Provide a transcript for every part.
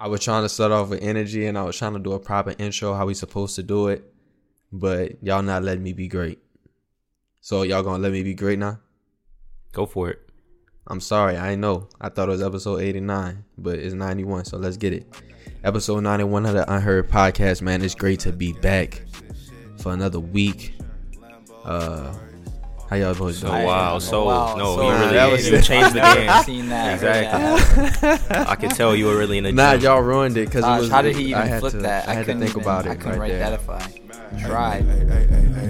I was trying to start off with energy and I was trying to do a proper intro how we supposed to do it, but y'all not letting me be great. So y'all gonna let me be great now? Go for it. I'm sorry, I know. I thought it was episode 89, but it's 91, so let's get it. Episode 91 of the Unheard Podcast, man. It's great to be back for another week. Uh how y'all boys So wow, so Wow, no, so you really that was- you changed the I've game. seen that. Exactly. Yeah. I could tell you were really in a. Nah, gym. y'all ruined it because it was. how did he even had flip to, that? I had to couldn't think even- about it I couldn't right write there. That if I tried.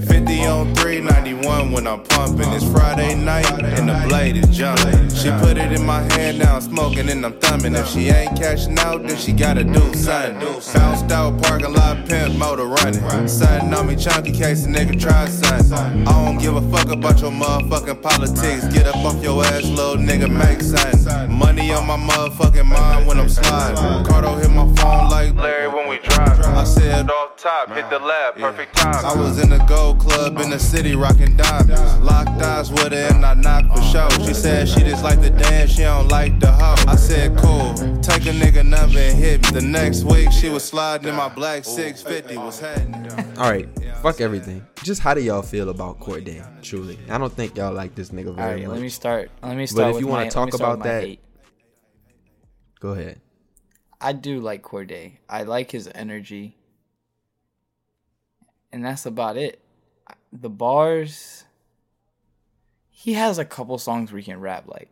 50 on 391 when I'm pumping. It's Friday night and the blade is jumping. She put it in my hand, now I'm smoking and I'm thumbing. If she ain't cashing out, then she gotta do something. Bounced out, parking lot, pimp, motor running. Something on me, chunky case a nigga try something. I don't give a fuck about your motherfucking politics. Get up off your ass, little nigga, make something. Money on my motherfucking mind when I'm sliding. Cardo hit my phone like Larry when we drive. I said off top, hit the lab, perfect time. I was in the gold club in the city, rocking diamonds. Locked eyes with her and I knocked for show. She said she just like the dance, she don't like the hoe. I said cool, take a nigga number and hit me. The next week she was sliding in my black 650, was happening. All right, fuck everything. Just how do y'all feel about Cordae? Truly, I don't think y'all like this nigga All very right, much. let me start. Let me start. But if with you wanna talk about that- hate. Go ahead. I do like Cordae. I like his energy, and that's about it. The bars. He has a couple songs where he can rap. Like,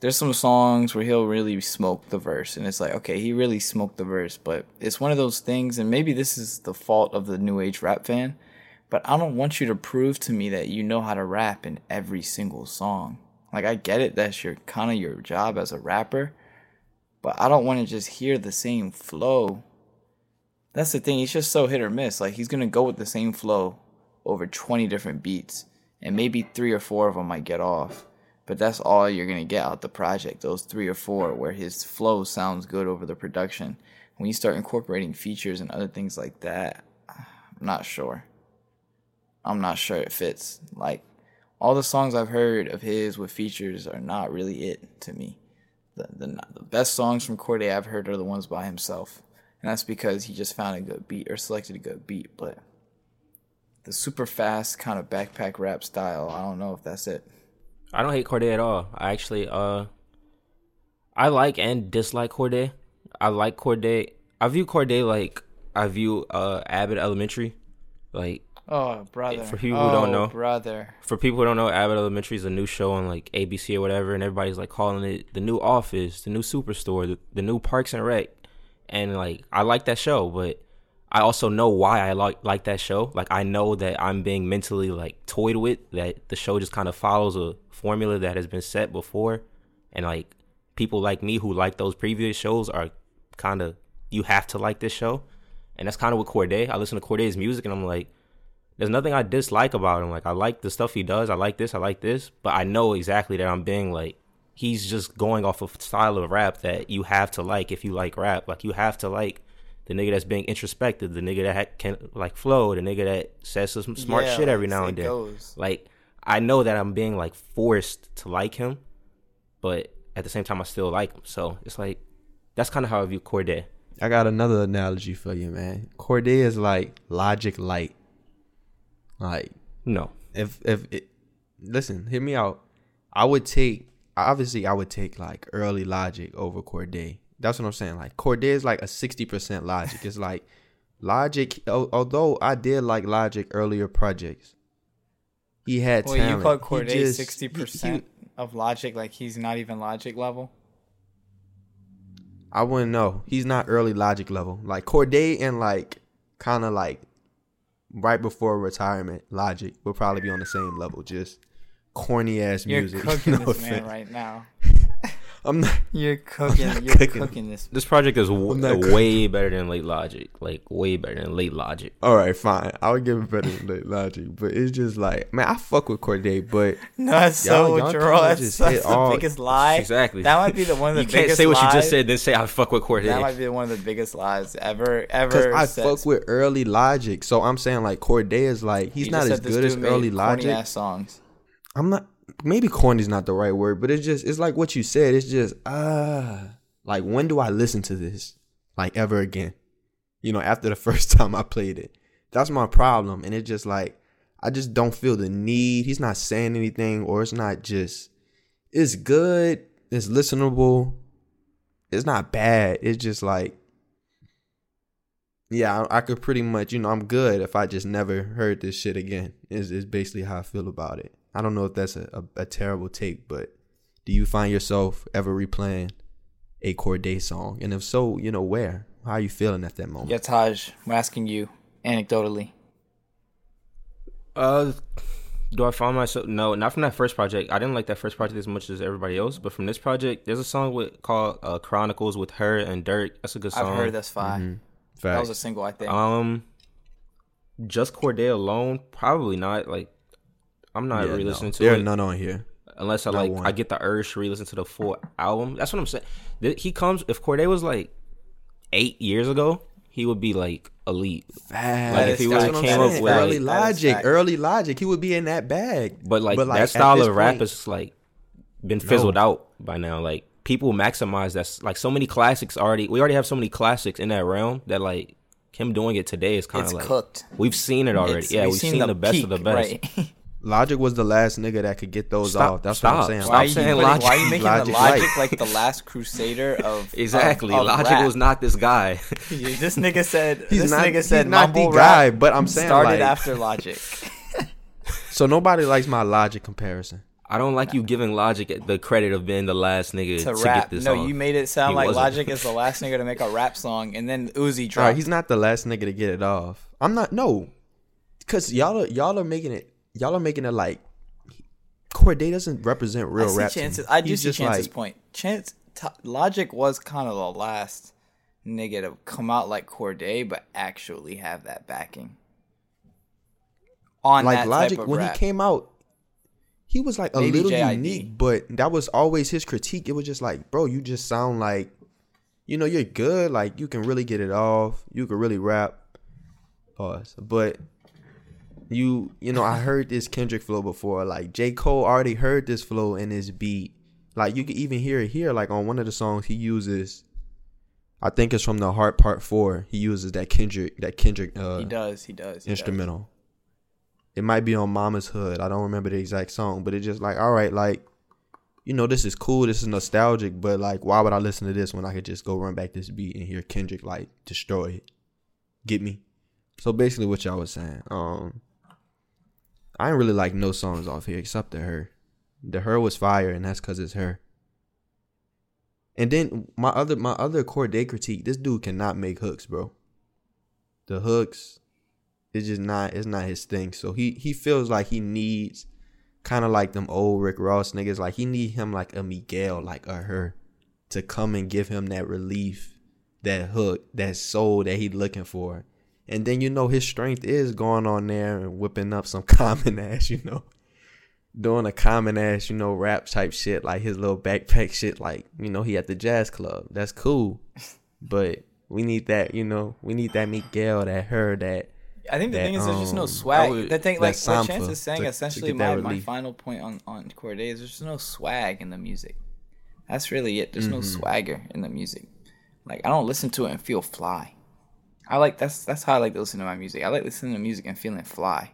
there's some songs where he'll really smoke the verse, and it's like, okay, he really smoked the verse. But it's one of those things, and maybe this is the fault of the new age rap fan. But I don't want you to prove to me that you know how to rap in every single song. Like, I get it. That's your kind of your job as a rapper but I don't want to just hear the same flow. That's the thing. He's just so hit or miss. Like he's gonna go with the same flow over twenty different beats, and maybe three or four of them might get off. But that's all you're gonna get out the project. Those three or four where his flow sounds good over the production. When you start incorporating features and other things like that, I'm not sure. I'm not sure it fits. Like all the songs I've heard of his with features are not really it to me the, the the best songs from Cordae I've heard are the ones by himself, and that's because he just found a good beat or selected a good beat. But the super fast kind of backpack rap style, I don't know if that's it. I don't hate Cordae at all. I actually uh I like and dislike Cordae. I like Cordae. I view Cordae like I view uh Abbott Elementary. Like Oh brother! For people who don't Oh, know. brother. for people who don't know, Abbott Elementary is a new show on like ABC or whatever, and everybody's like calling it the new Office, the new Superstore, the, the new Parks and Rec, and like I like that show, but I also know why I like like that show. Like I know that I'm being mentally like toyed with, that the show just kind of follows a formula that has been set before, and like people like me who like those previous shows are kind of you have to like this show, and that's kind of what Cordae. I listen to Cordae's music, and I'm like there's nothing I dislike about him. Like I like the stuff he does. I like this. I like this. But I know exactly that I'm being like he's just going off of style of rap that you have to like if you like rap. Like you have to like the nigga that's being introspective, the nigga that can like flow, the nigga that says some smart Yeah, shit every now and then. goes. Like I know that I'm being like forced to like him, but at the same time I still like him. So it's like that's kind of how I view Cordae. I got another analogy for you, man. Cordae is like Logic Light. Like No, if if it, listen, hear me out. I would take obviously I would take like early Logic over Cordae. That's what I'm saying. Like Cordae is like a sixty percent Logic. It's like Logic. Although I did like Logic earlier projects, he had Well, talent. you call Cordae sixty percent of Logic, like he's not even Logic level. I wouldn't know. He's not early Logic level. Like Cordae and like kind of like right before retirement, Logic will probably be on the same level. Just corny ass You're music. cooking No this man right now. I'm not. You're cooking. not You're cooking. cooking this. this project is w- I'm not way better than Late Logic. Like way better than Late Logic. All right, fine. I would give it better than Late Logic, but it's just like, man, I fuck with Cordae, but No, that's Y'all- so y'all true. That's, that's the all- biggest lie. Exactly. That might be the one of the you can't biggest say what you just said, then say I fuck with Cordae. That might be one of the biggest lies ever ever. I said. fuck with early Logic, so I'm saying like Cordae is like he's You not as good as dude made early corny Logic. ass songs. I'm not. Maybe corny is not the right word, but it's just it's like what you said. It's just ah, like when do I listen to this? like ever again. You know, after the first time I played it. That's my problem. And it just like I just don't feel the need. He's not saying anything or it's not just it's good, it's listenable. It's not bad. It's just like yeah, I, I could pretty much, you know, I'm good if I just never heard this shit again. Is is basically how I feel about it. I don't know if that's a, a, a terrible take, but do you find yourself ever replaying a Cordae song? And if so, you know, where? How are you feeling at that moment? Yeah, Taj, I'm asking you anecdotally. Uh, do I find myself? No, not from that first project. I didn't like that first project as much as everybody else. But from this project, there's a song with called uh, "Chronicles" with H.E.R. and Durk. That's a good song. I've heard that's fine. Mhm. That was a single, I think. Um, just Cordae alone, probably not. Like, I'm not Yeah, re-listening no. to There it are none on here. unless I not like one. I get the urge to re-listen to the full album. That's what I'm saying. He comes if Cordae was like eight years ago, he would be like elite. Facts. Like, if he That's would've what I'm came up saying. with, early like- logic, early logic, he would be in that bag. But like, But, like, that style this of rap point- is like been fizzled out by now. Like people maximize that's like so many classics already. We already have so many classics in that realm that like him doing it today is kind of like cooked. we've seen it already. It's- yeah, we've, seen, the, best of the best. Right. Logic was the last nigga that could get those Stop- off. That's stop. what I'm saying. Stop why, are you saying putting- Logic. why are you making Logic the logic like the last crusader of Exactly. of- of Logic rap? was not this guy. This nigga said. He's this not- nigga he's said not the guy, but I'm saying, started like- after Logic. So nobody likes my logic comparison. I don't like you giving Logic the credit of being the last nigga to to, rap. get this No, on. you made it sound He like wasn't. Logic is the last nigga to make a rap song, and then Uzi All right, dropped. he's not the last nigga to get it off. I'm not. No, because y'all are y'all are making it. Y'all are making it like Cordae doesn't represent I real see rap. chances. I do He's see Chance's like- point. Chance t- Logic was kind of the last nigga to come out like Cordae, but actually have that backing. On like that Logic when rap. he came out, he was like a Maybe little JID. unique, but that was always his critique. It was just like, bro, you just sound like, you know, you're good. Like you can really get it off. You can really rap. Pause. But you, you know, I heard this Kendrick flow before. Like J Cole already heard this flow in his beat. Like you can even hear it here. Like on one of the songs he uses. I think it's from the Heart Part Four. He uses that Kendrick, that Kendrick uh, he does. He does. he does. instrumental. It might be on Mama's Hood. I don't remember the exact song, but it's just like, all right, like, you know, this is cool, this is nostalgic, but like, why would I listen to this when I could just go run back this beat and hear Kendrick like destroy it? Get me? So basically, what y'all was saying, um, I ain't really like no songs off here except the her. The H.E.R. was fire, and that's cause it's her. And then my other my other Cordae critique, this dude cannot make hooks, bro. The hooks, it's just not it's not his thing. So he he feels like he needs kind of like them old Rick Ross niggas. Like he need him like a Miguel, like a H.E.R., to come and give him that relief, that hook, that soul that he looking for. And then you know his strength is going on there and whipping up some common ass, you know. Doing a common ass, you know, rap type shit, like his little backpack shit, like, you know, he at the jazz club. That's cool. But we need that, you know, we need that Miguel, that H.E.R., that I think the that, thing is, there's just no um, swag. would- the thing, like what Chance is saying, to- to essentially, get that my, my final point on on Cordae is there's just no swag in the music. That's really it. There's no Mm-hmm. swagger in the music. Like I don't listen to it and feel fly. I like that's that's how I like to listen to my music. I like listening to music and feeling fly.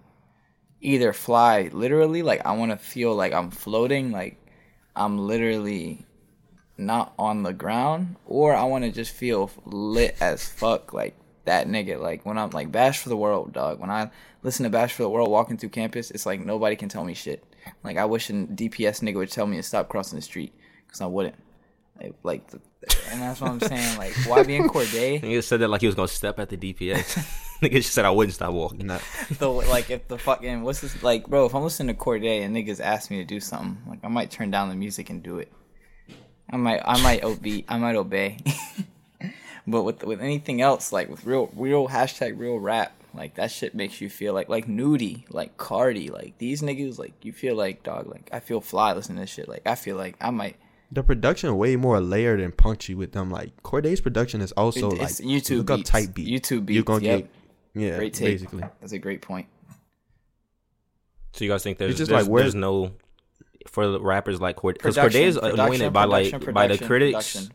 Either fly literally, like I want to feel like I'm floating, like I'm literally not on the ground, or I want to just feel lit as fuck, like that nigga. Like when I'm like Bash for the World, dog. When I listen to Bash for the World walking through campus, it's like nobody can tell me shit. Like I wish a DPS nigga would tell me to stop crossing the street, cause I wouldn't. Like, like the, and that's what I'm saying. Like why be in Cordae? Nigga said that like he was gonna step at the DPS. Nigga just said I wouldn't stop walking. not the like if the fucking what's this like, bro? If I'm listening to Cordae and niggas ask me to do something, like I might turn down the music and do it. I might I might obey I might obey. but with with anything else, like with real real hashtag real rap, like that shit makes you feel like like Nudy, like Carti, like these niggas, like you feel like dog, like I feel fly listening to this shit. Like I feel like I might the production way more layered and punchy with them. Like Cordae's production is also It- like it's YouTube look up tight beat. YouTube beats. You're gonna yep. get yeah, great take. basically. That's a great point. So you guys think there's It's just there's, like, there's no for the rappers like Cordae because Production, Cordae is anointed by like production, by the critics.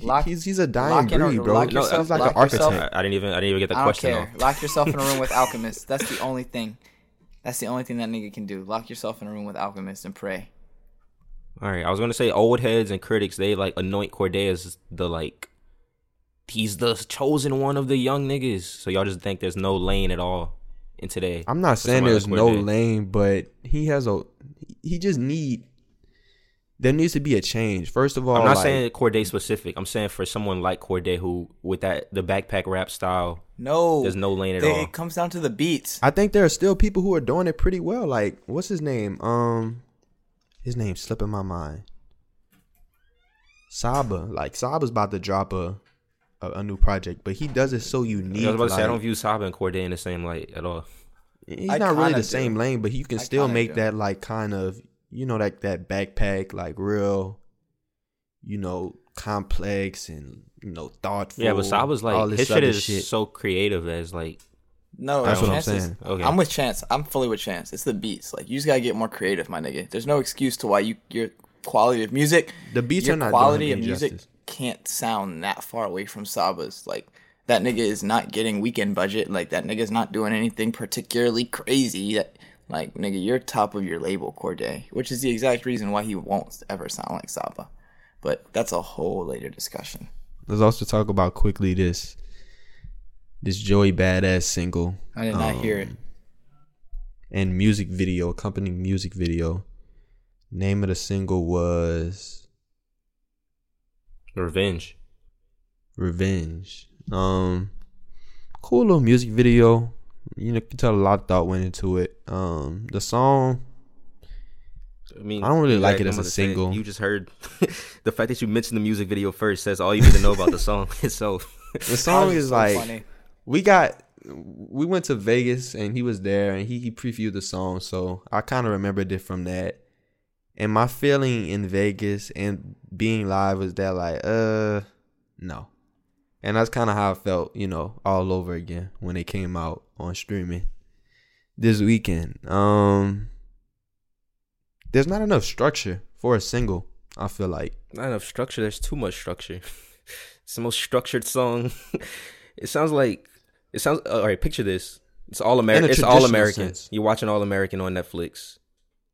Lock- he's he's a dying lock in or- breed, bro. lock No, yourself- he's like lock an yourself- architect. I, I didn't even I didn't even get the I don't question care. off. Lock yourself in a room with alchemists. That's the only thing. That's the only thing that nigga can do. Lock yourself in a room with alchemists and pray. All right, I was gonna say old heads and critics they like anoint Cordae as the like he's the chosen one of the young niggas. So y'all just think there's no lane at all in today. I'm not saying there's like no lane, but he has a he just need there needs to be a change. First of all, I'm not like, saying Cordae specific. I'm saying for someone like Cordae who with that the backpack rap style, No, there's no lane at they- all. It comes down to the beats. I think there are still people who are doing it pretty well. Like, what's his name? Um, his name's slipping my mind. Saba, like Saba's about to drop a a, a new project, but he does it so unique. I was about to say I don't view Saba and Cordae in the same light at all. He's I not really kinda the same lane, but you can I still make do. that like kind of you know that that backpack like real, you know, complex and you know thoughtful. Yeah, but Saba's all like this his shit other is so creative that it's like No, That's what I'm Chance is- saying. Okay. I'm with Chance. I'm fully with Chance. It's the beats. Like you just gotta get more creative, my nigga. There's no excuse to why you your quality of music. The beats your are not quality doing of music justice. can't sound that far away from Saba's. Like that nigga is not getting Weeknd budget. Like that nigga's not doing anything particularly crazy. That like nigga, you're top of your label, Cordae, which is the exact reason why he won't ever sound like Saba. But that's a whole later discussion. Let's also talk about quickly this this Joey Badass single I did not hear it. Um, and music video, accompanying music video. Name of the single was revenge. Revenge. Um, cool little music video. You know, you can tell a lot of thought went into it. Um, the song, I mean, I don't really you like it as a about to single. you just heard the fact that you mentioned the music video first says all you need to know about the song itself. the song is like funny. We got. We went to Vegas and he was there and he, he previewed the song, so I kind of remembered it from that. And my feeling in Vegas and being live was that like, uh, no. And that's kind of how I felt, you know, all over again when it came out on streaming this weekend. Um, there's not enough structure for a single. I feel like Not enough structure. There's too much structure. it's the most structured song. it sounds like it sounds. Uh, all right, picture this. It's all In American. It's all traditional American. sense. You're watching All American on Netflix.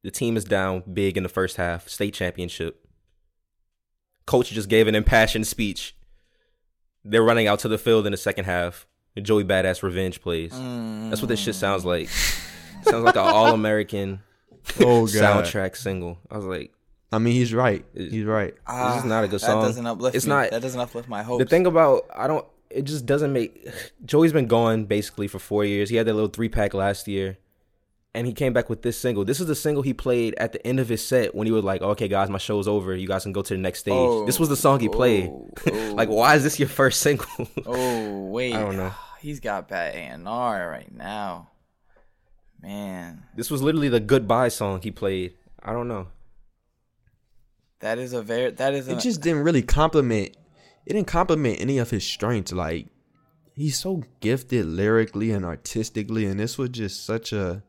The team is down big in the first half, state championship. Coach just gave an impassioned speech. They're running out to the field in the second half. And Joey Badass revenge plays. That's what this shit sounds like. Mm. sounds like an All American oh soundtrack single. I was like, I mean, he's right. He's right. this is not a good ah, That song. doesn't uplift It's me. not- That doesn't uplift my hopes. The thing about I don't it just doesn't make Joey's been gone basically for four years. He had that little three pack last year. And he came back with this single. This is the single he played at the end of his set when he was like, Okay guys, my show's over. You guys can go to the next stage. Oh, this was the song he played. oh, oh. like, why is this your first single? Oh wait, I don't know. He's got bad A and R right now. Man, this was literally the goodbye song he played. I don't know. that is a very that is a, it just didn't really compliment it didn't compliment any of his strengths like he's so gifted lyrically and artistically and this was just such a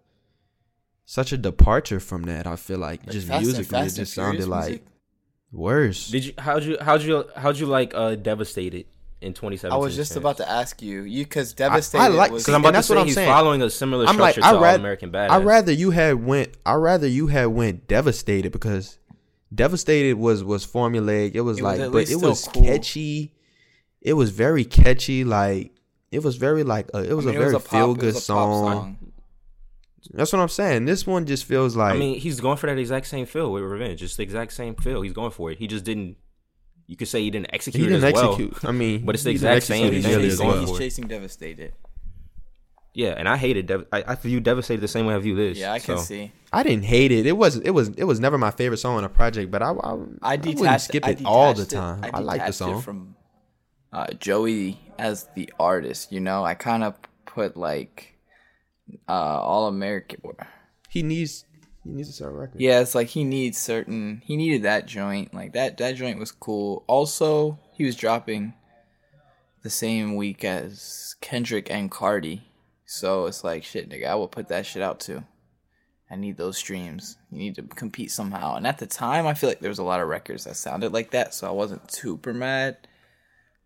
such a departure from that i feel like, just Fast musically it Fast and just sounded like music? worse Did you how'd you how'd you how'd you like uh devastated in twenty I was just about to ask you, you because devastated. I like- was, because I'm and about to that's what say I'm he's saying. following a similar i'm like structure i to All rather American Badass. i rather you had went i rather you had went devastated because devastated was was formulaic it was It like at but it was cool. catchy it was very catchy like it was very like uh, it was I mean, a very feel good was a pop song. That's what I'm saying. This one just feels like I mean, he's going for that exact same feel with Revenge. It's the exact same feel. He's going for it. He just didn't. You could say he didn't execute he didn't it as well. execute. I mean, But it's the exact same execute He's, it thing he's as chasing, going well. he's chasing devastated. Yeah, and I hated. Dev- I, I view Devastated the same way I view this. Yeah, I can so. see. I didn't hate it. It was it was it was never my favorite song on a project, but I I, I I detached. wouldn't skip I it all the detached it- time. I, like the detached it song. from uh, Joey as the artist. You know, I kind of put like uh, all American. he needs he needs to start a record. Yeah, it's like he needs certain. He needed that joint. Like that. That joint was cool. Also, he was dropping the same week as Kendrick and Cardi. So it's like shit, nigga. I will put that shit out too. I need those streams. You need to compete somehow. And at the time, I feel like there was a lot of records that sounded like that, so I wasn't super mad.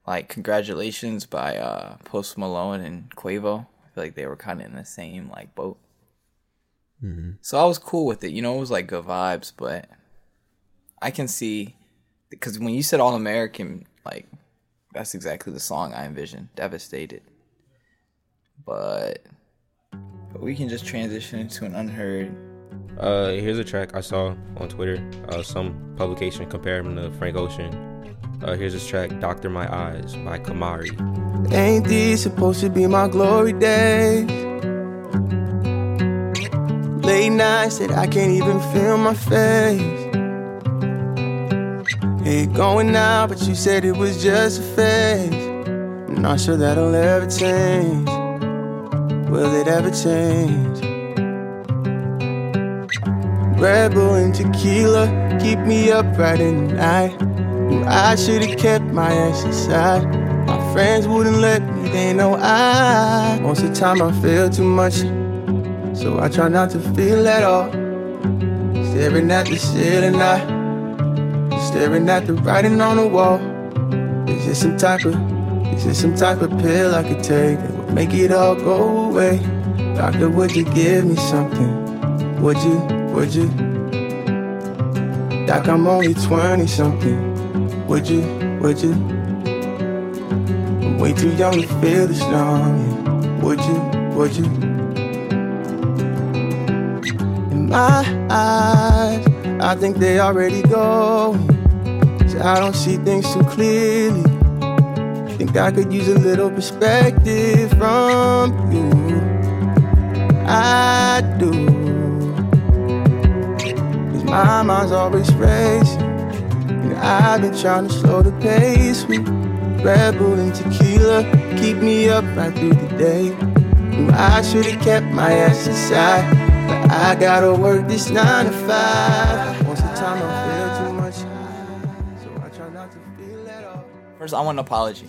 Like congratulations by uh, Post Malone and Quavo. I feel like they were kind of in the same like boat. So I was cool with it. You know, it was like good vibes, but I can see because when you said All American, like that's exactly the song I envisioned. Devastated. But, but we can just transition into an unheard. Uh, here's a track I saw on Twitter. Uh, some publication compared him to Frank Ocean. Uh, here's this track, "Doctor My Eyes" by Kamari. Ain't these supposed to be my glory days? Late nights that I can't even feel my face. Ain't going now, but you said it was just a phase. I'm not sure that'll ever change. Will it ever change? Red Bull and tequila keep me up right in the night. Knew I should've kept my exercise. My friends wouldn't let me, they know I. Most of the time I feel too much, so I try not to feel at all. Staring at the ceiling, I staring at the writing on the wall. Is this some type of, is this some type of pill I could take make it all go away? Doctor, would you give me something? Would you, would you? Doc, I'm only 20 something. Would you, would you? I'm way too young to feel this long. Would you, would you? In my eyes, I think they already go. I don't see things too clearly. Think I could use a little perspective from you. I do. Cause my mind's always racing. And I've been trying to slow the pace with Red Bull and tequila. Keep me up right through the day. I should've kept my ass inside. But I gotta work this nine to five. Of the time I feel too much. So I try not to feel at all. First, I want an apology.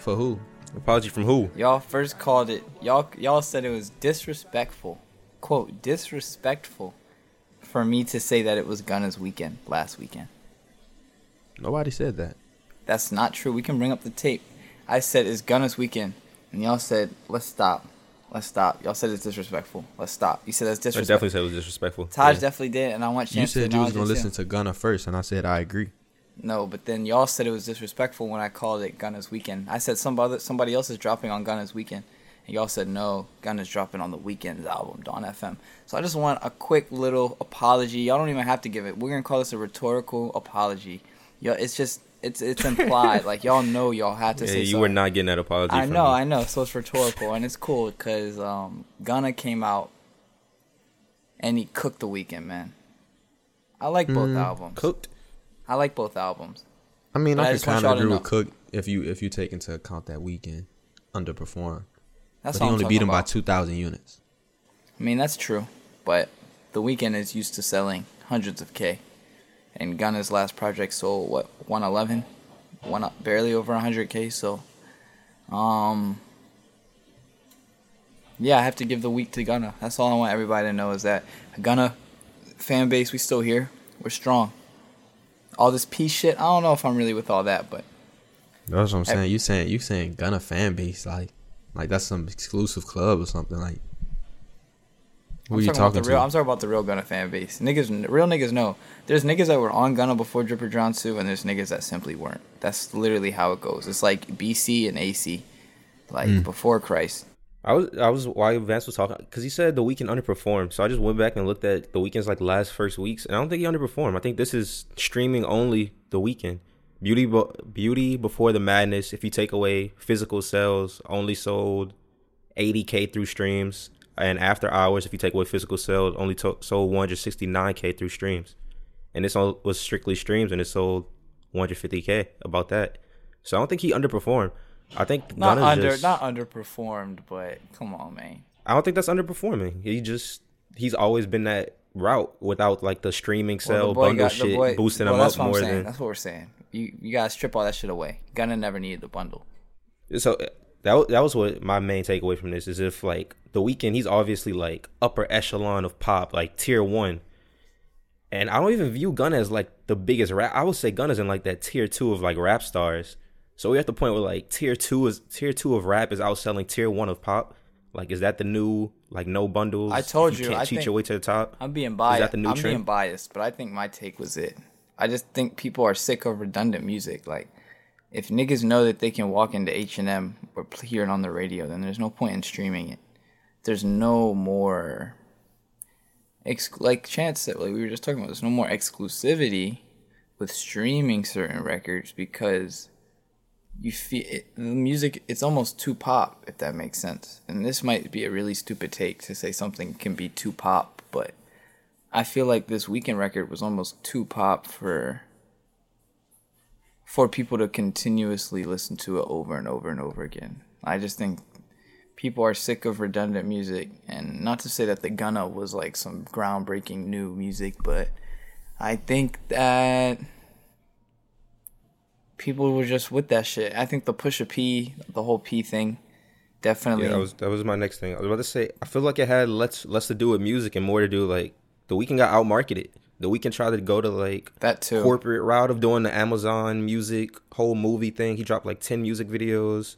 For who? Apology from who? Y'all first called it. Y'all y'all said it was disrespectful. Quote disrespectful for me to say that it was Gunna's weekend last weekend. Nobody said that. That's not true. We can bring up the tape. I said it's Gunna's weekend, and y'all said let's stop, let's stop. Y'all said it's disrespectful. Let's stop. You said that's I disrespectful. definitely said it was disrespectful. Taj Yeah. definitely did, and I want You chance to said you was gonna listen too. to Gunna first, and I said I agree. No, but then y'all said it was disrespectful when I called it Gunna's weekend. I said somebody somebody else is dropping on Gunna's weekend, and y'all said no, Gunna's dropping on the Weeknd's album, Dawn FM. So I just want a quick little apology. Y'all don't even have to give it. We're gonna call this a rhetorical apology. Y'all, it's just it's it's implied. like y'all know y'all had to Yeah, say. you something. were not getting that apology. I from know, me. I know. So it's rhetorical, and it's cool because um, Gunna came out and he cooked the Weeknd, man. I like both albums. Cooked. I like both albums. I mean, But I I, could kind of agree with. Cook if you if you take into account that Weeknd underperformed. That's but he only beat him by two thousand units. I mean, that's true, but the Weeknd is used to selling hundreds of K, and Gunna's last project sold what 111, one barely over 100K. So, um, yeah, I have to give the week to Gunna. That's all I want everybody to know is that Gunna fan base, we still here, we're strong. All this peace shit, I don't know if I'm really with all that, but That's what I'm saying. You saying you saying Gunna fan base like like that's some exclusive club or something like. Who I'm are you talking, talking about the real. to? I'm talking about the real Gunna fan base. Niggas, real niggas know. There's niggas that were on Gunna before Drip or Drown 2, and there's niggas that simply weren't. That's literally how it goes. It's like BC and AC, like Mm. before Christ. I was I was while Vance was talking because he said the Weeknd underperformed. So I just went back and looked at the Weeknd's like last first weeks, and I don't think he underperformed. I think this is streaming only the Weeknd. Beauty, Beauty before the madness. If you take away physical sales, only sold 80k through streams, and after hours, if you take away physical sales, only to- sold 169k through streams, and this was strictly streams, and it sold 150k. About that, so I don't think he underperformed. I think Not Gunna's under, just- not underperformed, but come on, man. I don't think that's underperforming. He just he's always been that route without like the streaming Well, sell the bundle got- shit boy- boosting well, him up more than That's what we're saying. You you gotta strip all that shit away. Gunna never needed the bundle. so. that that was what my main takeaway from this is if like the Weeknd he's obviously like upper echelon of pop, like tier one. And I don't even view Gunna as like the biggest rap. I would say Gunna's in like that tier two of like rap stars. So we're at the point where like tier two is tier two of rap is outselling tier one of pop. Like, is that the new like no bundles? I told you, you, can't I cheat your way to the top. I'm being biased. the new I'm trend? being biased, but I think my take was it. I just think people are sick of redundant music. Like, if niggas know that they can walk into H and M or hear it on the radio, then there's no point in streaming it. There's no more, ex- like Chance said, like we were just talking about. There's no more exclusivity with streaming certain records because you feel it, the music. It's almost too pop, if that makes sense. And this might be a really stupid take to say something can be too pop, but I feel like this Weeknd record was almost too pop for for people to continuously listen to it over and over and over again. I just think people are sick of redundant music and not to say that the Gunna was like some groundbreaking new music, but I think that people were just with that shit. I think the push a P, the whole P thing, definitely Yeah, that was that was my next thing. I was about to say. I feel like it had less less to do with music and more to do like the Weeknd got outmarketed. The Weeknd tried to go to like that too. corporate route of doing the Amazon music whole movie thing. He dropped like ten music videos,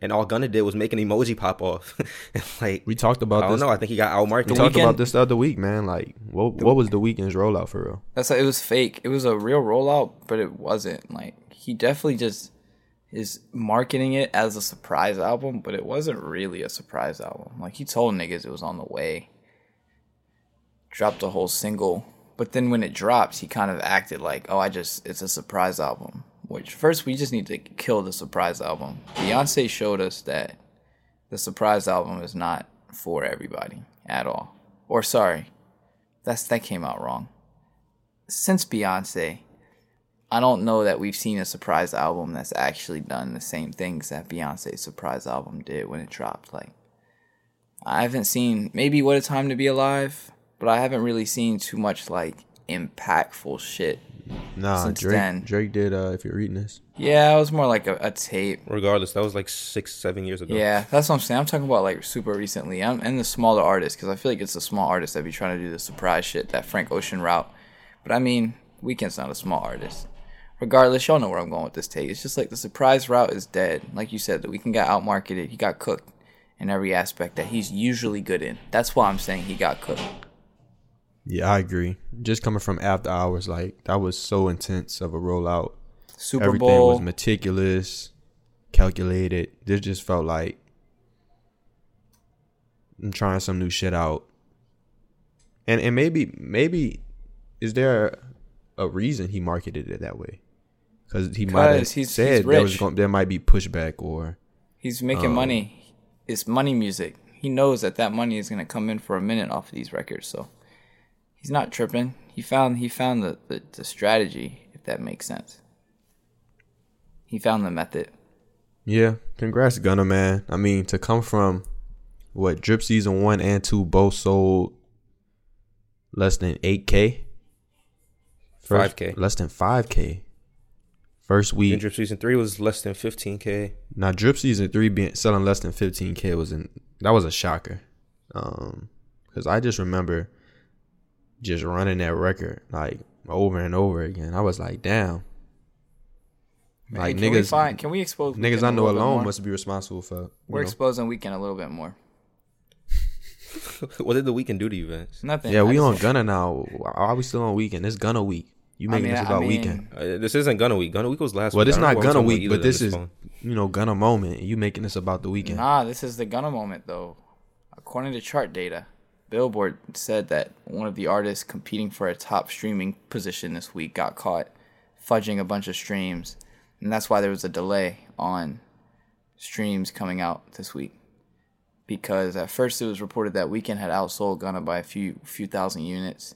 and all Gunna did was make an emoji pop off. like We talked about I don't this. know. I think he got outmarketed. we talked Weeknd- about this the other week, man. Like, what what was the Weeknd's rollout for real? That's like, it was fake. It was a real rollout, but it wasn't. Like he definitely just is marketing it as a surprise album, but it wasn't really a surprise album. Like he told niggas it was on the way. Dropped a whole single, but then when it drops, he kind of acted like, "Oh, I just it's a surprise album." Which first we just need to kill the surprise album. Beyonce showed us that the surprise album is not for everybody at all. Or sorry, that's that came out wrong since Beyonce, I don't know that we've seen a surprise album that's actually done the same things that Beyonce's surprise album did when it dropped. Like, I haven't seen maybe What a Time to Be Alive, but I haven't really seen too much like impactful shit. Nah, Since Drake. then. Drake did. Uh, if you're reading this, Yeah, it was more like a, a tape. Regardless, that was like six, seven years ago. Yeah, that's what I'm saying. I'm talking about like super recently. I'm and the smaller artists because I feel like it's the small artists that be trying to do the surprise shit, that Frank Ocean route. But I mean, Weeknd's not a small artist. Regardless, y'all know where I'm going with this take. It's just like the surprise route is dead. Like you said, the Weeknd got outmarketed. He got cooked in every aspect that he's usually good in. That's why I'm saying he got cooked. yeah, I agree. Just coming from after hours, like that was so intense of a rollout. Super Everything Bowl. was meticulous, calculated. This just felt like I'm trying some new shit out. And and maybe maybe is there a reason he marketed it that way? Because he might have 'Cause he's- said he's there was going, there might be pushback or He's making Um, money. It's money music. He knows that that money is gonna come in for a minute off of these records, so he's not tripping. He found he found the, the, the strategy, if that makes sense. He found the method. Yeah, congrats, Gunna man. I mean, to come from what drip season one and two both sold less than eight k, 5K. less than five k. First And week, Drip season three was less than 15k. now drip season three being selling less than fifteen k was in that was a shocker. Um, because I just remember just running that record like over and over again. I was like, damn. Man, Like can we niggas, find, can we expose niggas I know alone must be responsible for. We're know. exposing Weeknd a little bit more. what did the Weeknd do to you, Vince? Nothing. Yeah, I we just- on Gunna now. Why are we still on Weeknd? It's Gunna week. You I making mean, this I about mean, Weeknd? Uh, this isn't Gunna week. Gunna week was last Well, week. this I don't not know what Gunna week, but either this is phone. you know Gunna moment. You making this about the Weeknd? Nah, this is the Gunna moment though. According to chart data, Billboard said that one of the artists competing for a top streaming position this week got caught fudging a bunch of streams, and that's why there was a delay on streams coming out this week. Because at first it was reported that Weeknd had outsold Gunna by a few few thousand units,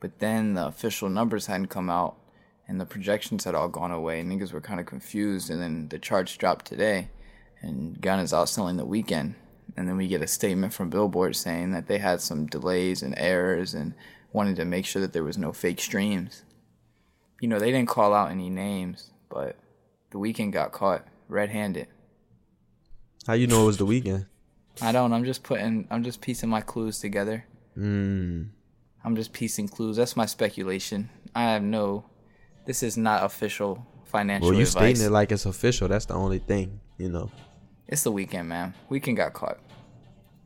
but then the official numbers hadn't come out, and the projections had all gone away. And Niggas were kind of confused, and then the charts dropped today and Gunna's outselling the Weeknd. And then we get a statement from Billboard saying that they had some delays and errors and wanted to make sure that there was no fake streams. You know, they didn't call out any names, but the Weeknd got caught red handed. How you know it was the Weeknd? I don't. I'm just putting. I'm just piecing my clues together. Mm. I'm just piecing clues. That's my speculation. I have no. This is not official financial Well, you advice. stating it like it's official. That's the only thing, you know. it's the Weeknd, man. Weeknd got caught.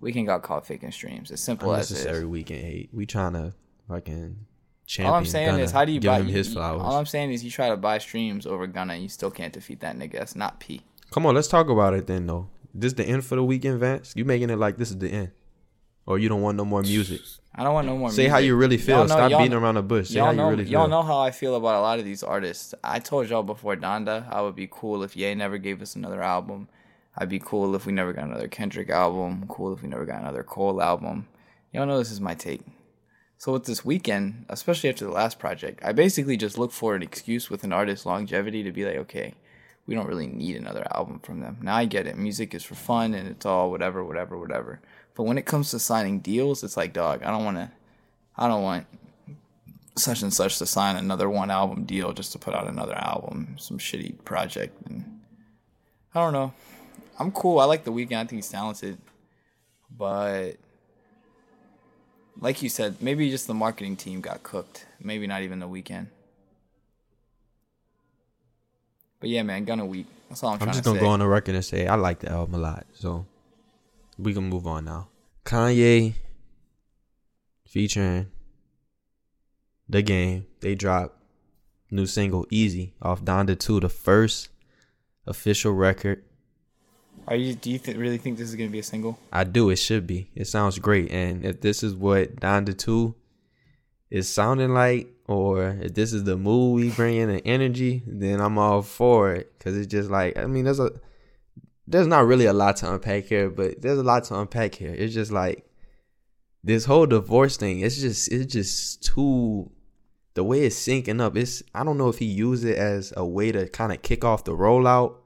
Weeknd got caught faking streams. As simple as it is. Weeknd hate. We trying to fucking champion. All I'm saying Gunna. is, how do you give buy? him you- his flowers? all I'm saying is, you try to buy streams over Gunna, and you still can't defeat that nigga. That's not P. Come on, let's talk about it then, though. This the end for the Weeknd, Vance? You making it like this is the end, or you don't want no more music? I don't want no more. Say how you really feel. Know- Stop beating around the bush. Say y'all how know, you really feel. y'all know how I feel about a lot of these artists. I told y'all before Donda, I would be cool if Ye never gave us another album. I'd be cool if we never got another Kendrick album. Cool if we never got another Cole album. Y'all know this is my take. So with this Weeknd, especially after the last project, I basically just look for an excuse with an artist's longevity to be like, okay, we don't really need another album from them. Now I get it. Music is for fun and it's all whatever, whatever, whatever. But when it comes to signing deals, it's like, dog, I don't want to. I don't want such and such to sign another one album deal just to put out another album, some shitty project. And I don't know. I'm cool. I like the Weeknd. I think he's talented, but like you said, maybe just the marketing team got cooked. Maybe not even the Weeknd. But yeah, man, Gunna week. That's all I'm, I'm just gonna say. go on the record and say I like the album a lot. So we can move on now. Kanye featuring the game. They dropped new single "Easy" off Donda Two, the first official record. Are you? Do you th- really think this is gonna be a single? I do. It should be. It sounds great. And if this is what Donda Two is sounding like, or if this is the mood we bring in the energy, then I'm all for it. Cause it's just like I mean, there's a there's not really a lot to unpack here, but there's a lot to unpack here. It's just like this whole divorce thing. It's just it's just too the way it's syncing up. It's I don't know if he used it as a way to kind of kick off the rollout.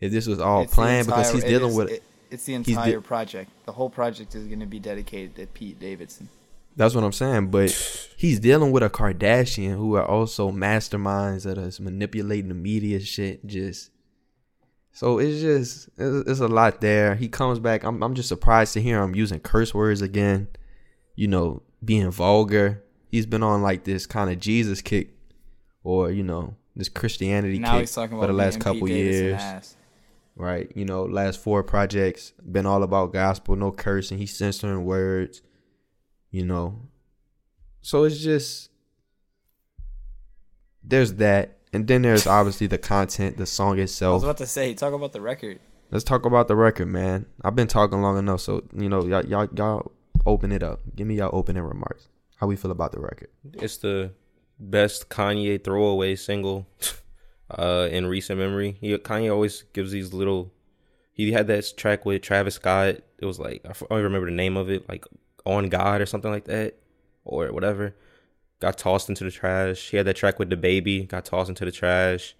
If this was all It's the planned because he's dealing is- with it- it's the he's de- entire project. The whole project is gonna be dedicated to Pete Davidson. That's what I'm saying. But he's dealing with a Kardashian who are also masterminds that is manipulating the media shit. Just so it's just it's, a lot there. He comes back. I'm I'm just surprised to hear him using curse words again. You know, being vulgar. He's been on like this kind of Jesus kick, or you know, this Christianity Now kick for the last being couple years right? You know, last four projects been all about gospel, no cursing. He's censoring words, you know. So it's just there's that, and then there's obviously the content, the song itself. I was about to say, talk about the record. Let's talk about the record, man. I've been talking long enough, so you know, y'all, y'all, y'all open it up. Give me y'all opening remarks. How we feel about the record? It's the best Kanye throwaway single uh, in recent memory. He, Kanye always gives these little. He had that track with Travis Scott. It was like I don't even remember the name of it, like "On God" or something like that, or whatever. Got tossed into the trash. He had that track with DaBaby. Got tossed into the trash.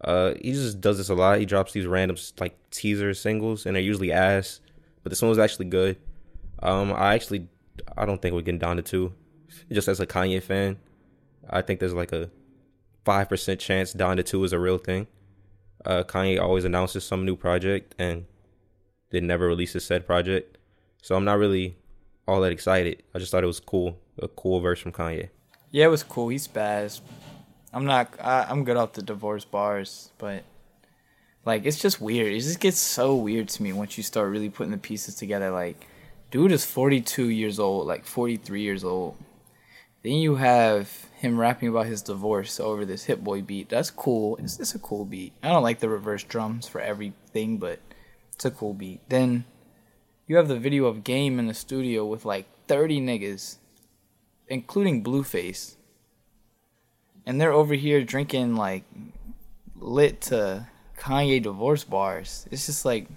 Uh, he just does this a lot. He drops these random like teaser singles, and they're usually ass. But this one was actually good. Um, I actually I don't think we're getting Donda Two. Just as a Kanye fan, I think there's like a five percent chance Donda Two is a real thing. Uh, Kanye always announces some new project and then never releases said project, so I'm not really all that excited. I just thought it was cool, a cool verse from Kanye. Yeah, it was cool. He spazzed. I'm not. I, I'm good off the divorce bars, but like it's just weird. It just gets so weird to me once you start really putting the pieces together. Like, dude is 42 years old, like 43 years old. Then you have him rapping about his divorce over this Hit Boy beat. That's cool. It's, it's a cool beat. I don't like the reverse drums for everything, but it's a cool beat. Then you have the video of Game in the studio with like 30 niggas, including Blueface. And they're over here drinking like lit to Kanye divorce bars. It's just like,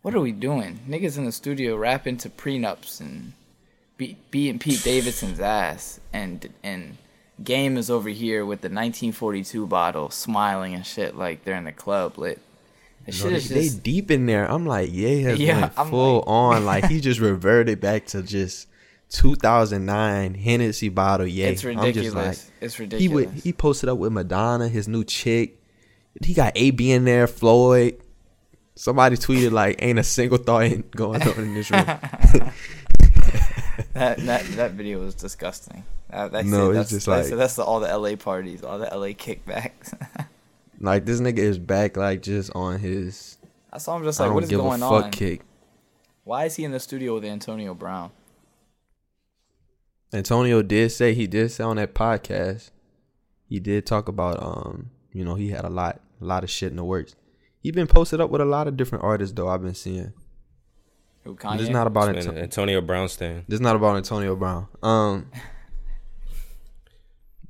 what are we doing? Niggas in the studio rapping to prenups and be- beating Pete Davidson's ass, and and Game is over here with the 1942 bottle, smiling and shit like they're in the club lit. Shit know, is they, they deep in there. I'm like, yeah, Yeah, I'm full like- on. Like he just reverted back to just 2009 Hennessy bottle. Yeah, it's I'm ridiculous. just like, it's he would he posted up with Madonna, his new chick. He got AB in there, Floyd. Somebody tweeted like, "Ain't a single thought ain't going on in this room." That that that video was disgusting. That, that's No, it. it's That's, just that's, like- that's the, all the LA parties, all the LA kickbacks. Like this nigga is back, like just on his. I saw him just like, don't what is give going a fuck on? kick. Why is he in the studio with Antonio Brown? Antonio did say he did say on that podcast. He did talk about um, you know, he had a lot, a lot of shit in the works. He been posted up with a lot of different artists though. I've been seeing. Who But Kanye? It's not about Anto- Antonio Brown stand. This is not about Antonio Brown. Um,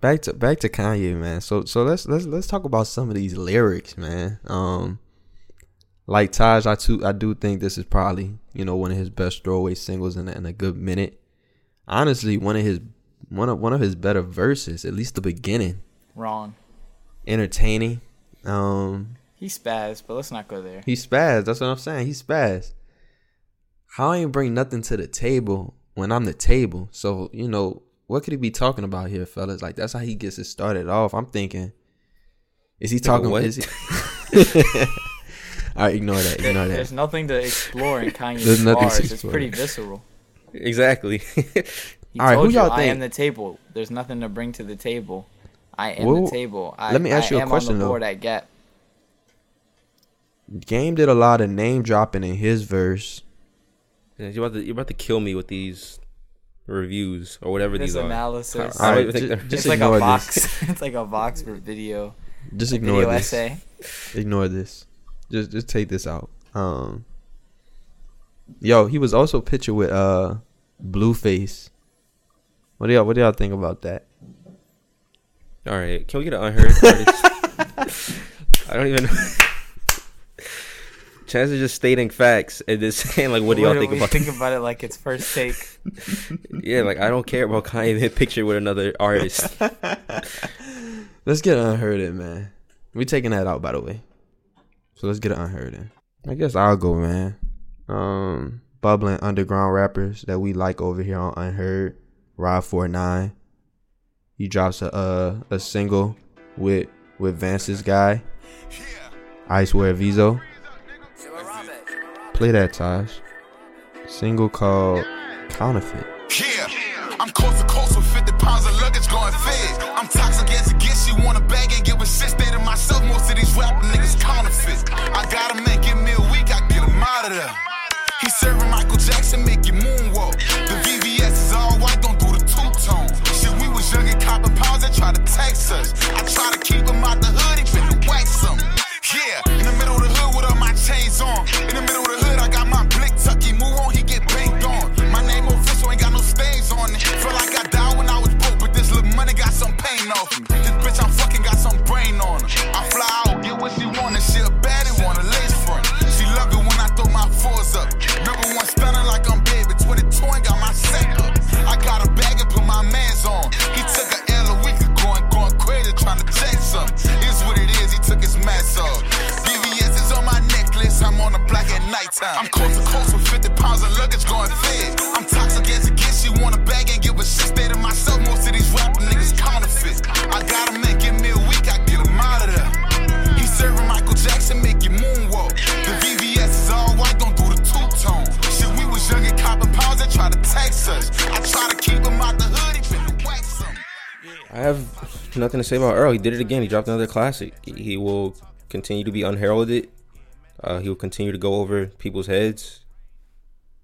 back to back to Kanye, man. So so let's let's let's talk about some of these lyrics, man. Um, like Taj, I too I do think this is probably you know one of his best throwaway singles in a, in a good minute. Honestly, one of his one of one of his better verses, at least the beginning, Wrong. entertaining. Um, He spazzed, but let's not go there. he spazzed. That's what I'm saying. He spazzed. How I ain't bring nothing to the table when I'm the table. So you know what could he be talking about here, fellas? Like that's how he gets it started off. I'm thinking, is he talking? what? Is he? All right, ignore that. Ignore There's that. nothing to explore in Kanye's There's nothing to bars. It's explore. pretty visceral. Exactly. He All right, who you, y'all I am the table. There's nothing to bring to the table. I am Well, the table. I, let me ask I you a am question, on the though. board at Gap. Game did a lot of name dropping in his verse. you're about to you're about to kill me with these reviews or whatever This these are. analysis. I don't right, even think ju- they're- just it's like a ignore box. it's like a box for video. Just a ignore video this. essay. Ignore this. Just just take this out. Um. Yo, he was also pictured with uh Blueface. What do y'all What do y'all think about that? All right, can we get an unheard artist? I don't even. know. Chance is just stating facts and just saying like, what do y'all think we about? think about it like it's first take. yeah, like I don't care about Kanye being picture with another artist. Let's get an unheard in, man. We taking that out, by the way. So let's get an unheard in. I guess I'll go, man. Um, bubbling underground rappers that we like over here on Unheard. Rob49. He drops a uh, a single with with Vance's guy. Icewear Vezzo. Play that, Taj. Single called Counterfeit. Yeah, I'm coast to coast with 50 pounds of luggage going fed. I'm toxic as it gets, you want a bag and a shit. Stay to myself, most of these rapper niggas counterfeit. I gotta make it me a week, I get him out of there. He serving Michael Jackson, make you moonwalk. The VVS is all white, don't do the two tone. Shit, we was young and copping pounds that try to tax us. I try to keep him out the hood, he finna wax some. Yeah, in the middle of the hood with all my chains on. In the middle of the hood, to say about Earl. He did it again. He dropped another classic. He will continue to be unheralded. Uh, he will continue to go over people's heads,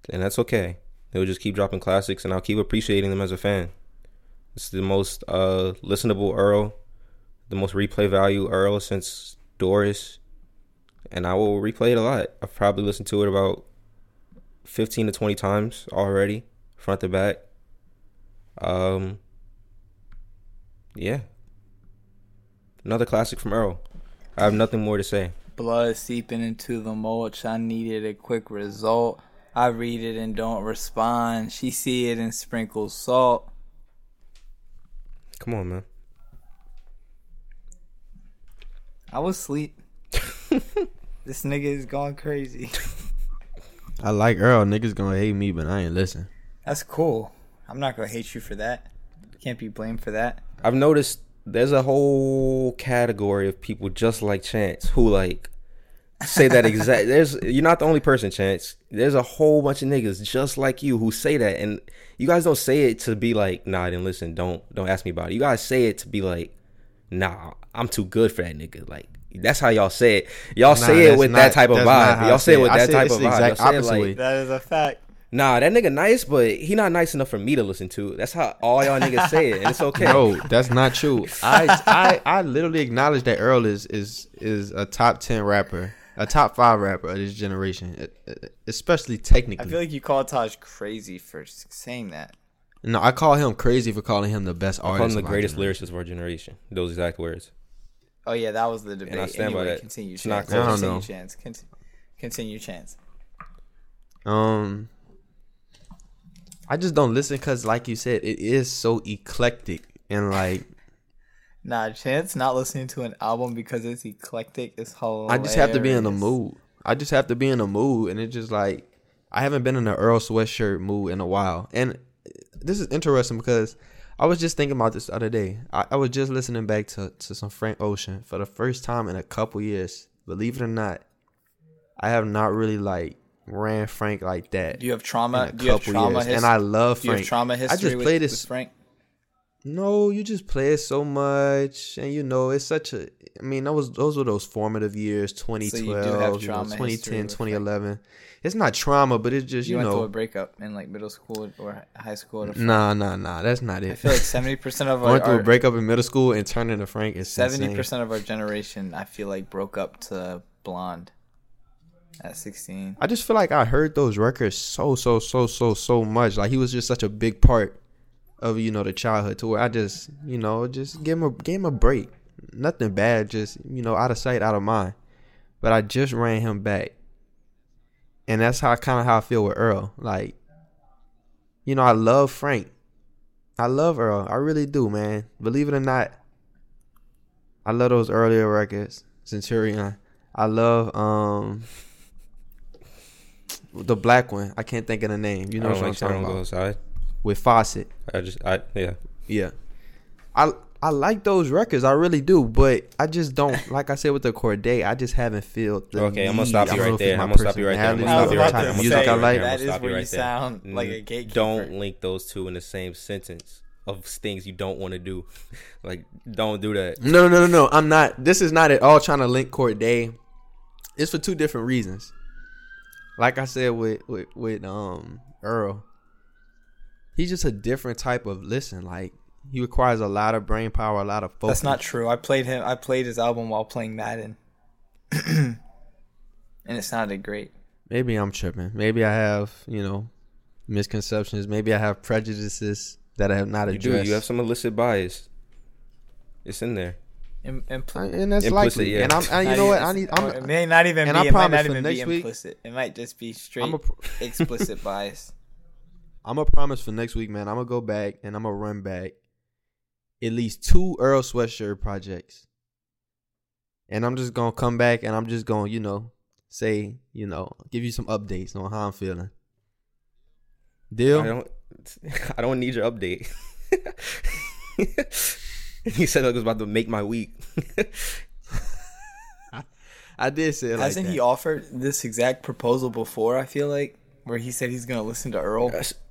and that's okay. He'll just keep dropping classics, and I'll keep appreciating them as a fan. It's the most uh, listenable Earl, the most replay value Earl since Doris, and I will replay it a lot. I've probably listened to it about fifteen to twenty times already, front to back. Um, yeah. Another classic from Earl. I have nothing more to say. Blood seeping into the mulch. I needed a quick result. I read it and don't respond. She see it and sprinkles salt. Come on, man. I was asleep. this nigga is going crazy. I like Earl. Niggas gonna hate me, but I ain't listen. That's cool. I'm not gonna hate you for that. Can't be blamed for that. I've noticed there's a whole category of people just like Chance who like say that exact. There's you're not the only person, Chance. There's a whole bunch of niggas just like you who say that, and you guys don't say it to be like, nah, I didn't listen. Don't don't ask me about it. You guys say it to be like, nah, I'm too good for that nigga. Like that's how y'all say it. Y'all Nah, say it with not- that type of that's not how vibe. Y'all say say it it. with I that type of vibe. exact Y'all say it opposite like, That is a fact. Nah, that nigga nice, but he not nice enough for me to listen to. That's how all y'all niggas say it, and it's okay. No, that's not true. I I I literally acknowledge that Earl is is is a top ten rapper, a top five rapper of this generation, especially technically. I feel like you call Taj crazy for saying that. no, I call him crazy for calling him the best I call artist. him the of our greatest generation. lyricist of our generation. Those exact words. Oh yeah, that was the debate. I stand by that. Continue, It's not chance. I don't Continue, know. chance. Continue, continue, chance. Um, I just don't listen because, like you said, it is so eclectic and like Nah, chance not listening to an album because it's eclectic is hilarious. I just have to be in the mood. I just have to be in the mood, and it just like I haven't been in the Earl sweatshirt mood in a while. And this is interesting because I was just thinking about this the other day. I, I was just listening back to to some Frank Ocean for the first time in a couple years. Believe it or not, I have not really like ran Frank like that. Do you have trauma? Do you have trauma history? and I love do you Frank. have trauma history I just with, play this. Frank? No, you just play it so much, and you know it's such a. I mean, that was those were those formative years, 2012, So you know, 2010, with 2011. It's not trauma, but it's just You, you, went through a breakup in like middle school or high school. Or Nah, nah, nah. That's not it. I feel like seventy percent of our, Going through our a breakup in middle school and turning to Frank is seventy percent of our generation, I feel like broke up to blonde at sixteen. I just feel like I heard those records so, so, so, so, so much. Like he was just such a big part of you know the childhood to where I just you know just give him a give him a break. Nothing bad, just you know out of sight, out of mind. But I just ran him back, and that's how kind of how I feel with Earl. Like, you know, I love Frank. I love Earl. I really do, man. Believe it or not, I love those earlier records. Centurion. I love um the black one. I can't think of the name. You know I what don't I'm like talking don't go about? outside. With Fawcett. I just I yeah. Yeah. I I like those records. I really do, but I just don't. Like I said with the Cordae, I just haven't felt. The Okay, I'm gonna stop you right there. I'm gonna stop you right there. I'm personality gonna stop you right there. I'm gonna music stop I you right like. there. I'm gonna stop where you you right there. sound like a N- gatekeeper. Don't link those two in the same sentence of things you don't want to do. like, don't do that. No, no, no, no, no. I'm not. This is not at all trying to link Cordae. It's for two different reasons. Like I said with with with um Earl, he's just a different type of listen. Like he requires a lot of brain power, a lot of focus. That's not true. I played him. I played his album while playing Madden, and it sounded great. Maybe I'm tripping. Maybe I have you know misconceptions. Maybe I have prejudices that I have not You addressed. do. You have some illicit bias. It's in there. Im- impl- uh, and that's Implicit, likely. yeah. And I'm, and you Not know what? I need. Oh, it I'm, may not even and be. I It might promise not for even be next week- It might just be straight I'm a, explicit bias. I'm gonna promise for next week, man. I'm gonna go back and I'm gonna run back at least two Earl Sweatshirt projects, and I'm just gonna come back and I'm just gonna, you know, say, you know, give you some updates on how I'm feeling. Deal? I don't. I don't need your update. he said I was about to make my week. I did say it like Hasn't that. he offered this exact proposal before? I feel like where he said he's gonna listen to Earl.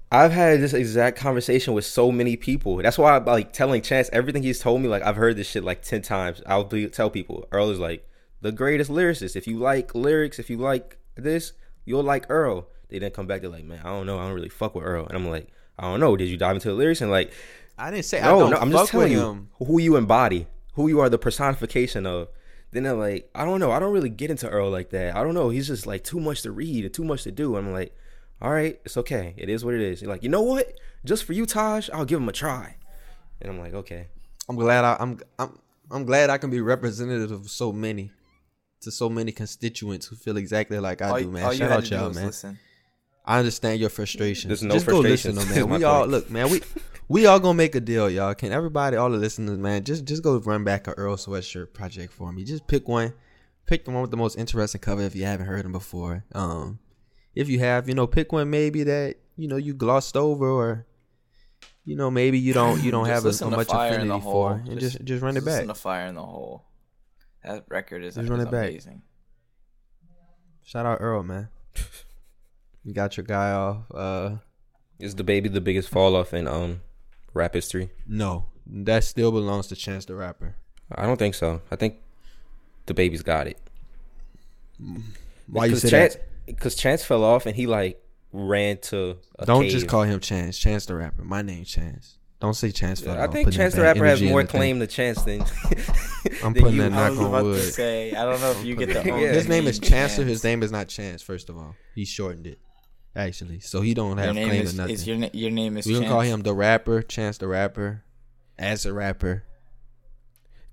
I've had this exact conversation with so many people. That's why I'm like telling Chance everything he's told me. Like I've heard this shit like ten times. I'll be, tell people Earl is like the greatest lyricist. If you like lyrics, if you like this, you'll like Earl. They then come back to like, man, I don't know. I don't really fuck with Earl. And I'm like, I don't know. Did you dive into the lyrics and like, I didn't say I no, don't no. I'm fuck just telling with you him. who you embody, who you are, the personification of. Then they're like, I don't know. I don't really get into Earl like that. I don't know. He's just like too much to read and too much to do. I'm like, all right, it's okay. It is what it is. You're like, you know what? Just for you, Taj, I'll give him a try. And I'm like, okay. I'm glad I, I'm I'm I'm glad I can be representative of so many to so many constituents who feel exactly like I all, do, man. all you Shout had out to y'all, was man. listen. I understand your frustration. There's no Just go listen, though, man. We all look, man. We we all gonna make a deal, y'all. Can everybody, all the listeners, man, just just go run back a Earl Sweatshirt project for me. Just pick one. Pick the one with the most interesting cover if you haven't heard them before. Um, if you have, you know, pick one maybe that you know you glossed over or. You know, maybe you don't you don't have a, listen so much Fire in the affinity for, and just just run it back. Listen to Fire in the Hole. That record is, Just is run it back. amazing. Shout out Earl, man. You got your guy off. Uh, Is DaBaby the biggest fall off in um rap history? no, that still belongs to Chance the Rapper. I don't think so. I think DaBaby's got it. Why you say Chance, that? Because Chance fell off and he like ran to. A Don't cave. just call him Chance. Chance the Rapper. My name's Chance. Don't say Chance. Yeah, fell I think Putting Chance the Rapper has more the thing. claim to Chance than. I'm than putting that I knock was on about to wood. say, I don't know if you get the. Yeah. His name is Chance. His name is not Chance. First of all, he shortened it. Actually, so he don't have name claim is, to nothing. is your na- your name is. we gonna Chance. call him the rapper, Chance the Rapper, as a rapper.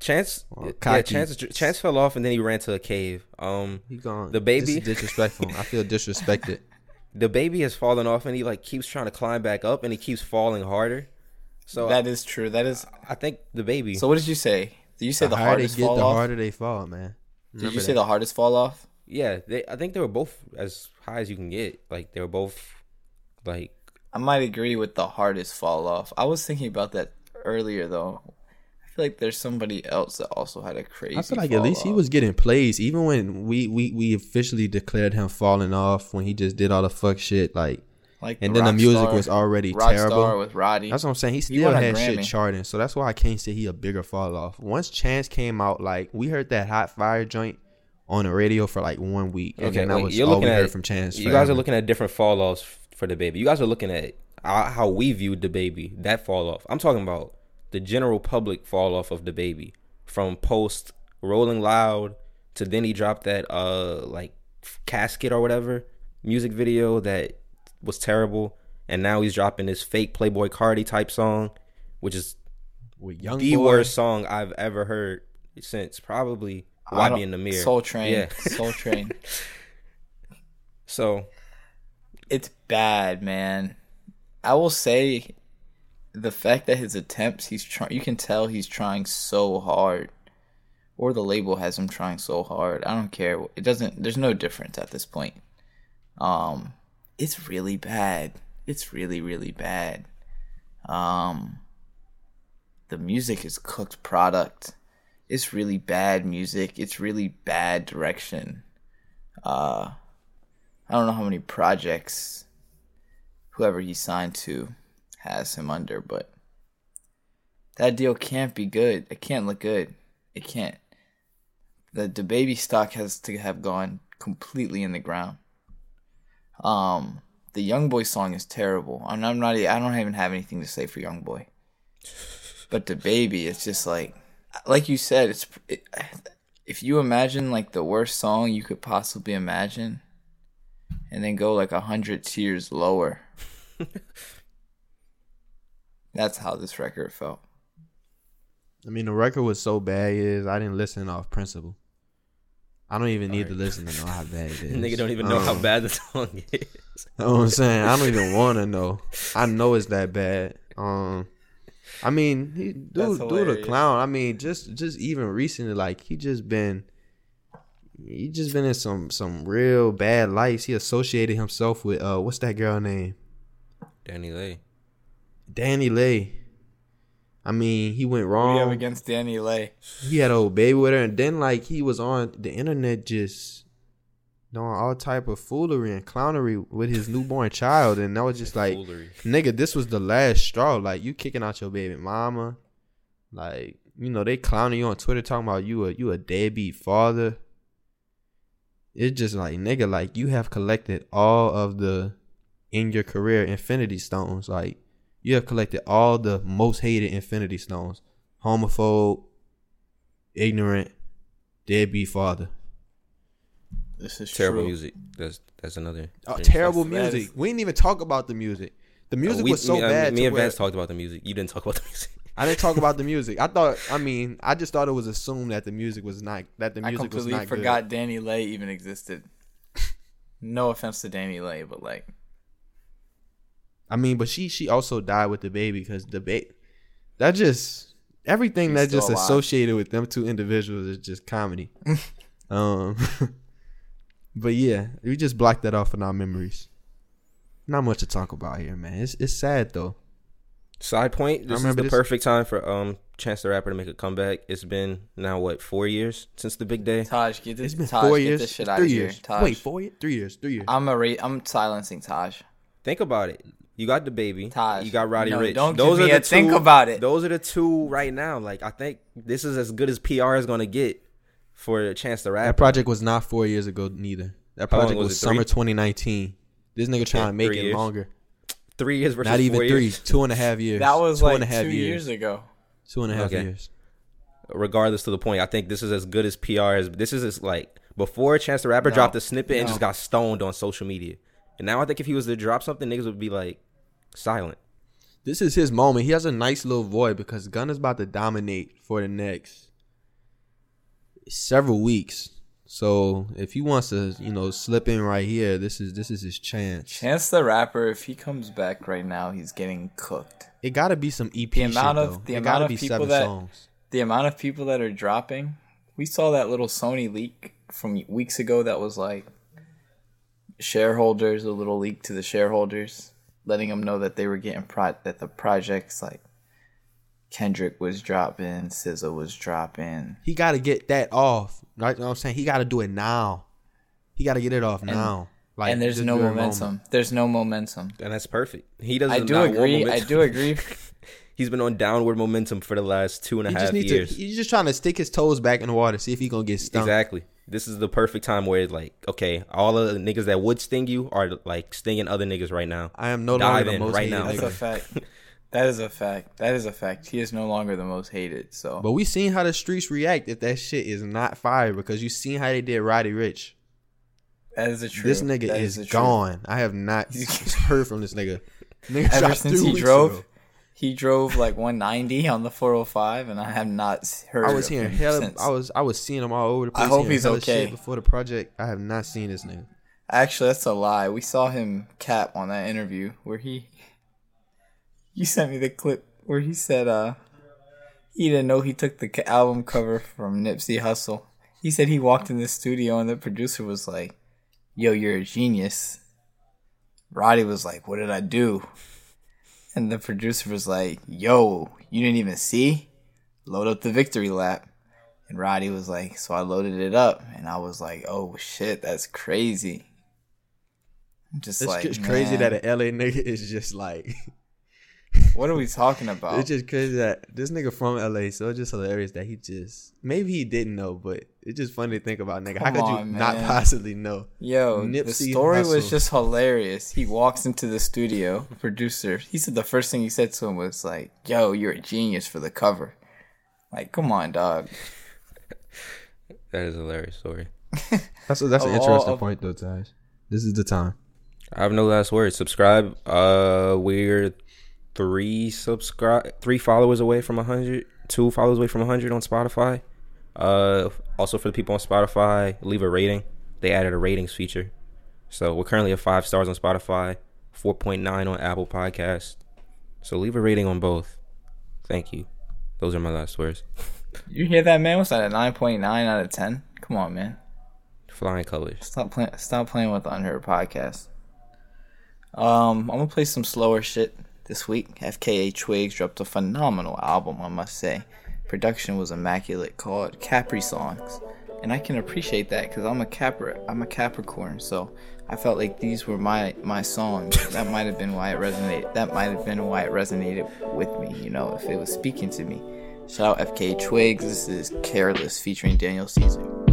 Chance, Well, yeah. Chance, Chance fell off and then he ran to a cave. Um, He gone. DaBaby? This is disrespectful. I feel disrespected. DaBaby has fallen off and he like keeps trying to climb back up and he keeps falling harder. So That is true. That is. I think DaBaby. So what did you say? Did you say the, higher hardest they get, fall the off? harder they fall, man. Did Remember you say the hardest fall off? Yeah, they, I think they were both as high as you can get. Like they were both like I might agree with the hardest fall off. I was thinking about that earlier though. I feel like there's somebody else that also had a crazy. I feel like at fall least he was getting plays, even when we, we we officially declared him falling off when he just did all the fuck shit. Like, like and then the music Rockstar- was already Rockstar terrible. with Roddy. That's what I'm saying. He He still won a had shit charting, so that's why I can't say he a bigger fall off. Once Chance came out, like we heard that hot fire joint on the radio for like one week, and okay. then that wait, was you're all looking we at heard from Chance. You guys are looking at different fall offs for DaBaby. You guys are looking at how we viewed DaBaby. That fall off. I'm talking about the general public fall off of DaBaby from post Rolling Loud to then he dropped that uh like casket or whatever music video that was terrible, and now he's dropping this fake Playboi Carti type song, which is with young the boy. worst song I've ever heard since probably Why Be in the Mirror. Soul Train. Yeah. Soul Train. So It's bad, man. I will say the fact that his attempts, he's trying. You can tell he's trying so hard, or the label has him trying so hard. I don't care. It doesn't. There's no difference at this point. Um, it's really bad. It's really really bad. Um, the music is cooked product. It's really bad music. It's really bad direction. Uh, I don't know how many projects whoever he signed to has him under, but that deal can't be good. It can't look good. It can't. The DaBaby stock has to have gone completely in the ground. Um, the YoungBoy song is terrible. I'm, I'm not. I don't even have anything to say for YoungBoy. But DaBaby, it's just like, like you said, it's. It, if you imagine like the worst song you could possibly imagine, and then go like a hundred tiers lower. That's how this record felt. I mean, the record was so bad is I didn't listen off principle. I don't even need to listen to know how bad it is. nigga don't even know how Um, bad the song is. You know what I'm saying? I don't even want to know. I know it's that bad. Um, I mean, he, dude, dude, a clown. I mean, just, just even recently, like he just been, he just been in some, some real bad lights. He associated himself with, uh, what's that girl name? Dani Leigh. Dani Leigh. I mean, he went We have wrong. against Dani Leigh. He had a old baby with her, and then like he was on the internet just doing all type of foolery and clownery with his newborn child, and that was just like. Foolery. nigga, this was the last straw. Like you kicking out your baby mama, like you know they clowning you on Twitter talking about you a you a deadbeat father. It's just like nigga, like you have collected all of the in your career Infinity Stones. Like you have collected all the most hated Infinity Stones. Homophobe, ignorant, deadbeat father. This is Terrible true. music. That's that's another. Oh, terrible That's- music. is- we didn't even talk about the music. The music Uh, we- was so me, uh, bad. Me to and where- Vance talked about the music. You didn't talk about the music. I didn't talk about the music. I thought. I mean, I just thought it was assumed that the music was not that the I music was completely not forgot Dani Leigh even existed. no offense to Dani Leigh, but like. I mean, but she she also died with DaBaby because DaBaby that just everything She's that just alive. associated with them two individuals is just comedy. um, but yeah, we just blocked that off in our memories. Not much to talk about here, man. It's it's sad though. Side point: This is the this- perfect time for um Chance the Rapper to make a comeback. It's been now what four years since the big day. Taj, get this. It's been Taj, four get years. this shit It's out three of here. years. Taj. Wait, four years? Three years. Three years. I'm a ra- I'm silencing Taj. Think about it. You got DaBaby. Taj. You got Roddy No, Rich. don't those give are me the a think about it. Those are the two right now. Like I think this is as good as PR is gonna get for a Chance the that project was not four years ago neither. That project was was, it, three? summer 2019. This nigga trying Yeah, to make it years. longer. Three years versus Not even four three. years. Two and a half years. That was two like and a half two years. years ago. Two and a half Okay. years. Regardless to the point, I think this is as good as PR as this is as like before Chance the Rapper No. dropped a snippet and just got stoned on social media. And now I think if he was to drop something, niggas would be like silent. This is his moment. He has a nice little void because Gunna's about to dominate for the next several weeks. So if he wants to, you know, slip in right here, this is this is his chance. Chance the Rapper, if he comes back right now, he's getting cooked. It got to be some EP The amount shit, of- though. the it amount of people seven that- songs. The amount of people that are dropping, we saw that little Sony leak from weeks ago that was like shareholders, a little leak to the shareholders, letting them know that they were getting pro- that the projects like Kendrick was dropping, SZA was dropping. He got to get that off. Right? You know what I'm saying? He got to do it now. He got to get it off now. Like, and there's no momentum. moment. There's no momentum. And that's perfect. He doesn't I do agree. I do agree. He's been on downward momentum for the last two and a He half just needs years. to. He's just trying to stick his toes back in the water, see if he gonna get stung. Exactly. This is the perfect time where it's like, okay, all of the niggas that would sting you are like stinging other niggas right now. I am no Dive longer the most right hated now. That's a fact. That is a fact. That is a fact. He is no longer the most hated. So But we seen how the streets react if that shit is not fire because you seen how they did Roddy Ricch. that is the truth. This nigga That is truth. gone. I have not heard from this nigga. nigga Ever since he drove, ago. he drove like 190 on the 405, and I have not heard. I was hearing him hell. since. I was I was seeing him all over the place. I hope he's okay. Before the project, I have not seen this nigga. Actually, that's a lie. We saw him cap on that interview where he. You sent me the clip where he said, "Uh, he didn't know he took the album cover from Nipsey Hussle." He said he walked in the studio and the producer was like, "Yo, you're a genius." Roddy was like, "What did I do?" And the producer was like, "Yo, you didn't even see? Load up the victory lap." And Roddy was like, "So I loaded it up, and I was like, oh shit, that's crazy." I'm just It's like, just crazy that an LA nigga is just like. what are we talking about? It's just crazy that this nigga from LA, so it's just hilarious that he just maybe he didn't know, but it's just funny to think about, nigga. How Come could you on, not possibly know? Yo, the Nipsey story was just hilarious. He walks into the studio, the producer. He said the first thing he said to him was like, "Yo, you're a genius for the cover." Like, come on, dog. That is a hilarious story. That's a, that's an interesting of- point though, Taj. This is the time. I have no last words. Subscribe. Uh, we're three subscribe, three followers away from hundred. Two followers away from hundred on Spotify. Uh, also for the people on Spotify, leave a rating. They added a ratings feature, so we're currently at five stars on Spotify, four point nine on Apple Podcast. So leave a rating on both. Thank you. Those are my last words. You hear that, man? What's that? A nine point nine out of ten? Come on, man. Flying colors. Stop playing. Stop playing with the Unheard podcast. Um, I'm gonna play some slower shit this week. FKA Twigs dropped a phenomenal album, I must say. Production was immaculate, called Caprisongs, and I can appreciate that because I'm a Capri. I'm a Capricorn, so I felt like these were my my songs. that might have been why it resonated. That might have been why it resonated with me. You know, if it was speaking to me. Shout out FKA Twigs. This is Careless featuring Daniel Caesar.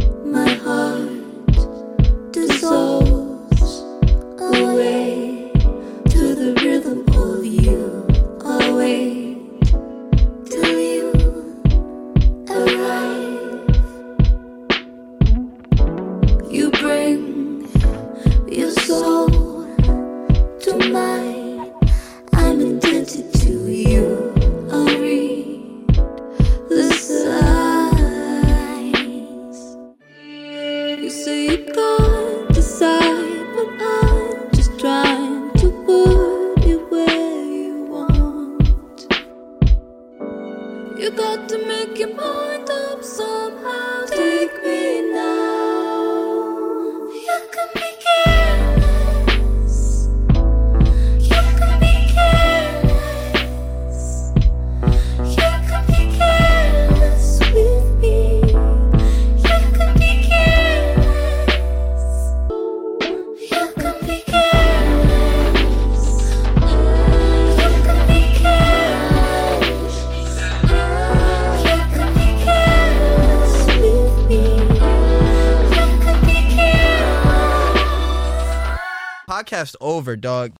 Dog.